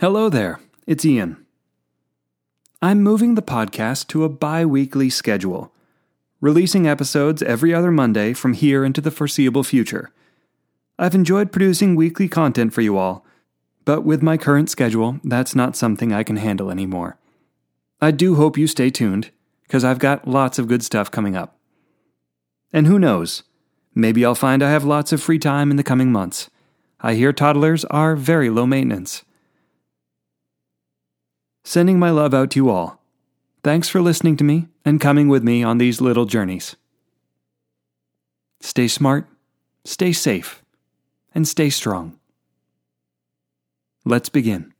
Hello there, it's Ian. I'm moving the podcast to a bi weekly schedule, releasing episodes every other Monday from here into the foreseeable future. I've enjoyed producing weekly content for you all, but with my current schedule, that's not something I can handle anymore. I do hope you stay tuned, because I've got lots of good stuff coming up. And who knows? Maybe I'll find I have lots of free time in the coming months. I hear toddlers are very low maintenance. Sending my love out to you all. Thanks for listening to me and coming with me on these little journeys. Stay smart, stay safe, and stay strong. Let's begin.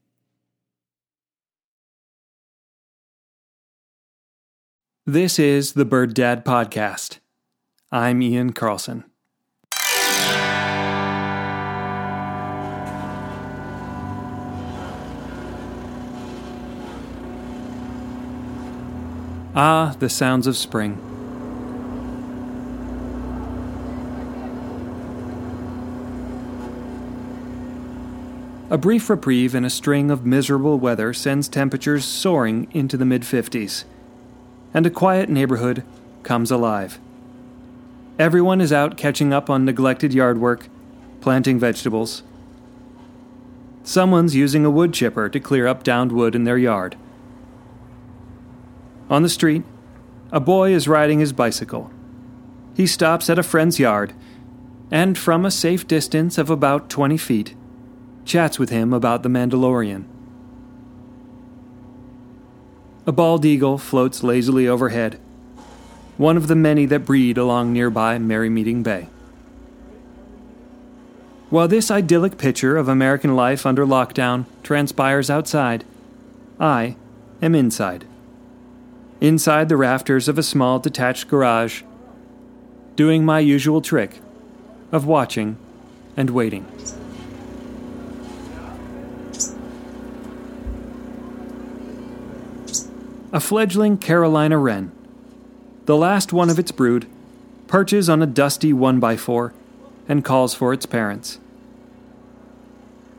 This is the Bird Dad Podcast. I'm Ian Carlsen. Ah, the sounds of spring. A brief reprieve in a string of miserable weather sends temperatures soaring into the mid 50s, and a quiet neighborhood comes alive. Everyone is out catching up on neglected yard work, planting vegetables. Someone's using a wood chipper to clear up downed wood in their yard. On the street, a boy is riding his bicycle. He stops at a friend's yard and, from a safe distance of about 20 feet, chats with him about the Mandalorian. A bald eagle floats lazily overhead, one of the many that breed along nearby Merrymeeting Bay. While this idyllic picture of American life under lockdown transpires outside, I am inside inside the rafters of a small detached garage, doing my usual trick of watching and waiting. A fledgling Carolina wren, the last one of its brood, perches on a dusty 1x4 and calls for its parents.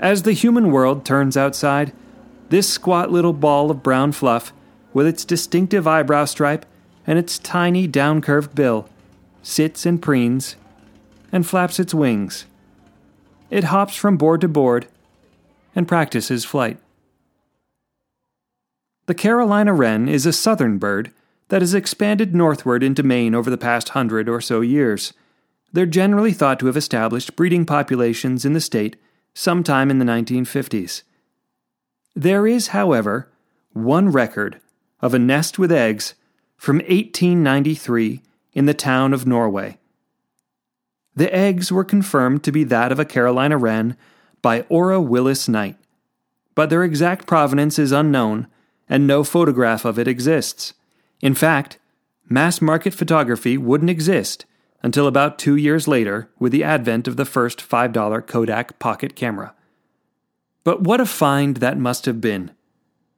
As the human world turns outside, this squat little ball of brown fluff with its distinctive eyebrow stripe and its tiny down curved bill, sits and preens and flaps its wings. It hops from board to board and practices flight. The Carolina wren is a southern bird that has expanded northward into Maine over the past hundred or so years. They're generally thought to have established breeding populations in the state sometime in the 1950s. There is, however, one record of a nest with eggs from 1893 in the town of Norway. The eggs were confirmed to be that of a Carolina wren by Ora Willis Knight, but their exact provenance is unknown and no photograph of it exists. In fact, mass market photography wouldn't exist until about two years later with the advent of the first $5 Kodak pocket camera. But what a find that must have been!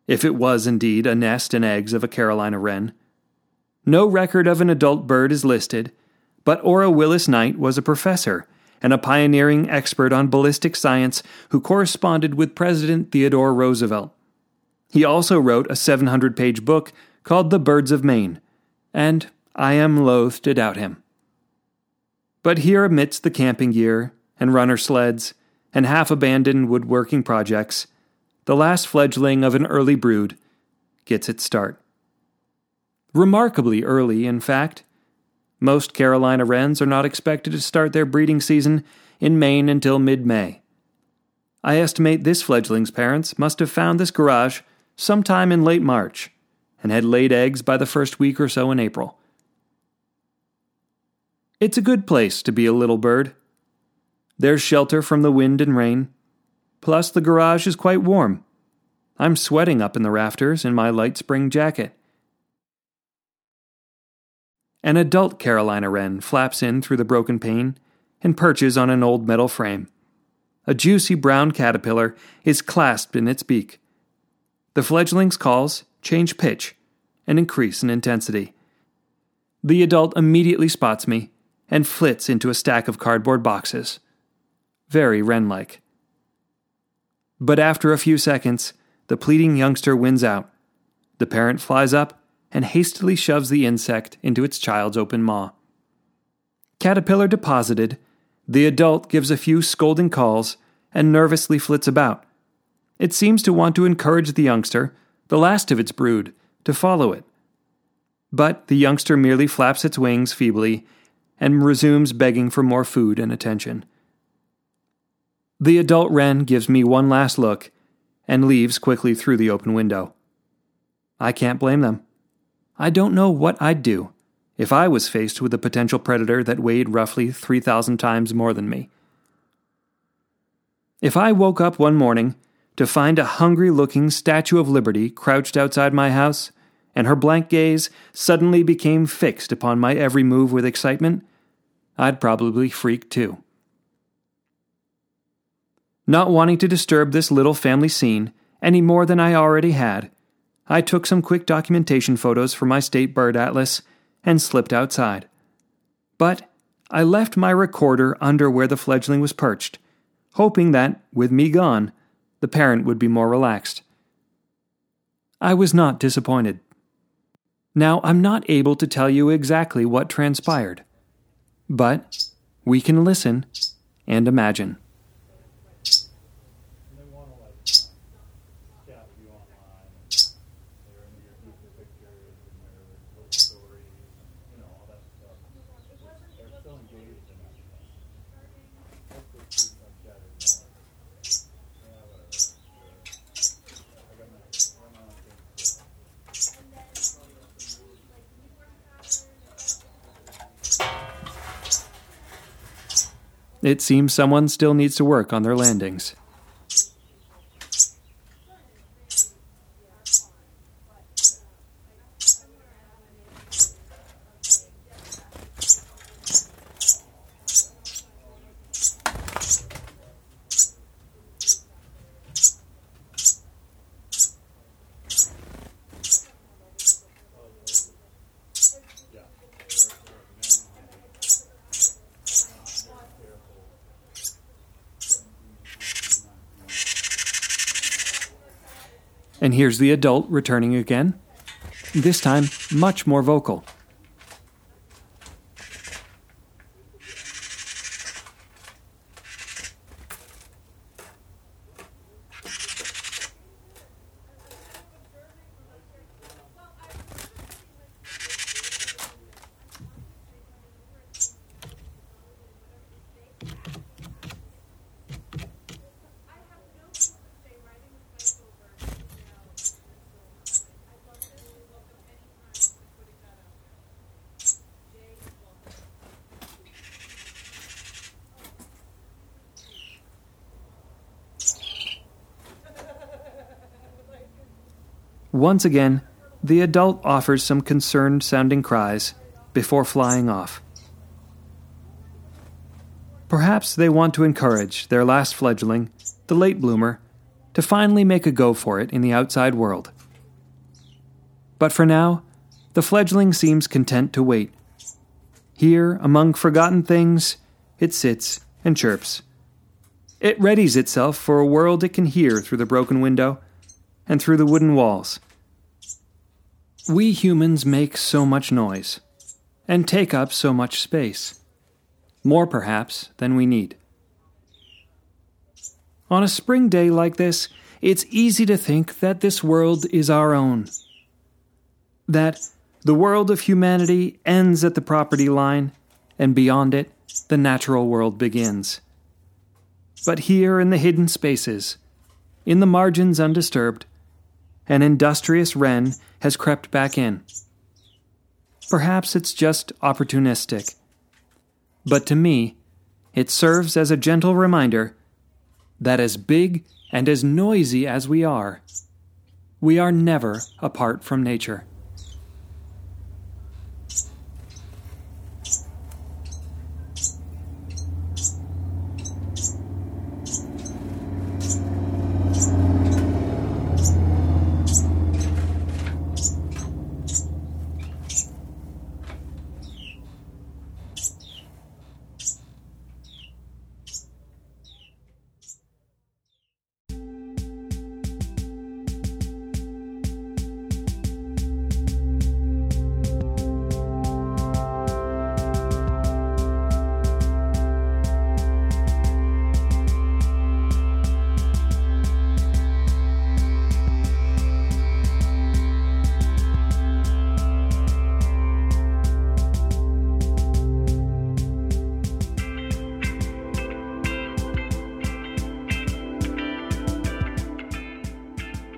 If it was indeed a nest and eggs of a Carolina wren. No record of an adult bird is listed, but Ora Willis Knight was a professor and a pioneering expert on ballistic science who corresponded with President Theodore Roosevelt. He also wrote a 700 page book called The Birds of Maine, and I am loath to doubt him. But here, amidst the camping gear and runner sleds and half abandoned woodworking projects, the last fledgling of an early brood, gets its start. Remarkably early, in fact. Most Carolina wrens are not expected to start their breeding season in Maine until mid May. I estimate this fledgling's parents must have found this garage sometime in late March and had laid eggs by the first week or so in April. It's a good place to be a little bird. There's shelter from the wind and rain, Plus, the garage is quite warm. I'm sweating up in the rafters in my light spring jacket. An adult Carolina wren flaps in through the broken pane and perches on an old metal frame. A juicy brown caterpillar is clasped in its beak. The fledgling's calls change pitch and increase in intensity. The adult immediately spots me and flits into a stack of cardboard boxes. Very wren like. But after a few seconds, the pleading youngster wins out. The parent flies up and hastily shoves the insect into its child's open maw. Caterpillar deposited, the adult gives a few scolding calls and nervously flits about. It seems to want to encourage the youngster, the last of its brood, to follow it. But the youngster merely flaps its wings feebly and resumes begging for more food and attention. The adult wren gives me one last look and leaves quickly through the open window. I can't blame them. I don't know what I'd do if I was faced with a potential predator that weighed roughly 3,000 times more than me. If I woke up one morning to find a hungry looking Statue of Liberty crouched outside my house, and her blank gaze suddenly became fixed upon my every move with excitement, I'd probably freak too. Not wanting to disturb this little family scene any more than I already had, I took some quick documentation photos for my state bird atlas and slipped outside. But I left my recorder under where the fledgling was perched, hoping that, with me gone, the parent would be more relaxed. I was not disappointed. Now, I'm not able to tell you exactly what transpired, but we can listen and imagine. It seems someone still needs to work on their landings. And here's the adult returning again, this time much more vocal. Once again, the adult offers some concerned sounding cries before flying off. Perhaps they want to encourage their last fledgling, the late bloomer, to finally make a go for it in the outside world. But for now, the fledgling seems content to wait. Here, among forgotten things, it sits and chirps. It readies itself for a world it can hear through the broken window and through the wooden walls. We humans make so much noise and take up so much space, more perhaps than we need. On a spring day like this, it's easy to think that this world is our own. That the world of humanity ends at the property line, and beyond it, the natural world begins. But here in the hidden spaces, in the margins undisturbed, an industrious wren has crept back in. Perhaps it's just opportunistic. But to me, it serves as a gentle reminder that as big and as noisy as we are, we are never apart from nature.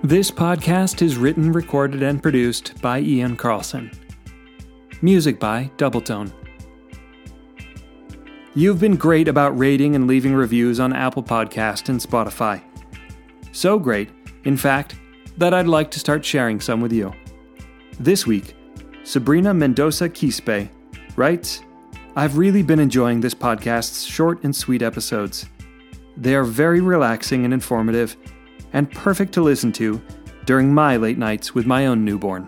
This podcast is written, recorded, and produced by Ian Carlsen. Music by Doubletone. You've been great about rating and leaving reviews on Apple Podcast and Spotify. So great, in fact, that I'd like to start sharing some with you. This week, Sabrina Mendoza Quispe writes I've really been enjoying this podcast's short and sweet episodes. They are very relaxing and informative, and perfect to listen to during my late nights with my own newborn.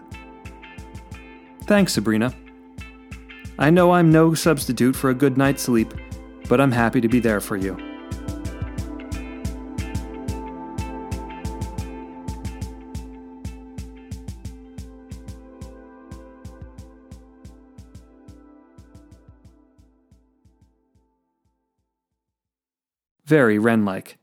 Thanks, Sabrina. I know I'm no substitute for a good night's sleep, but I'm happy to be there for you. Very wren like.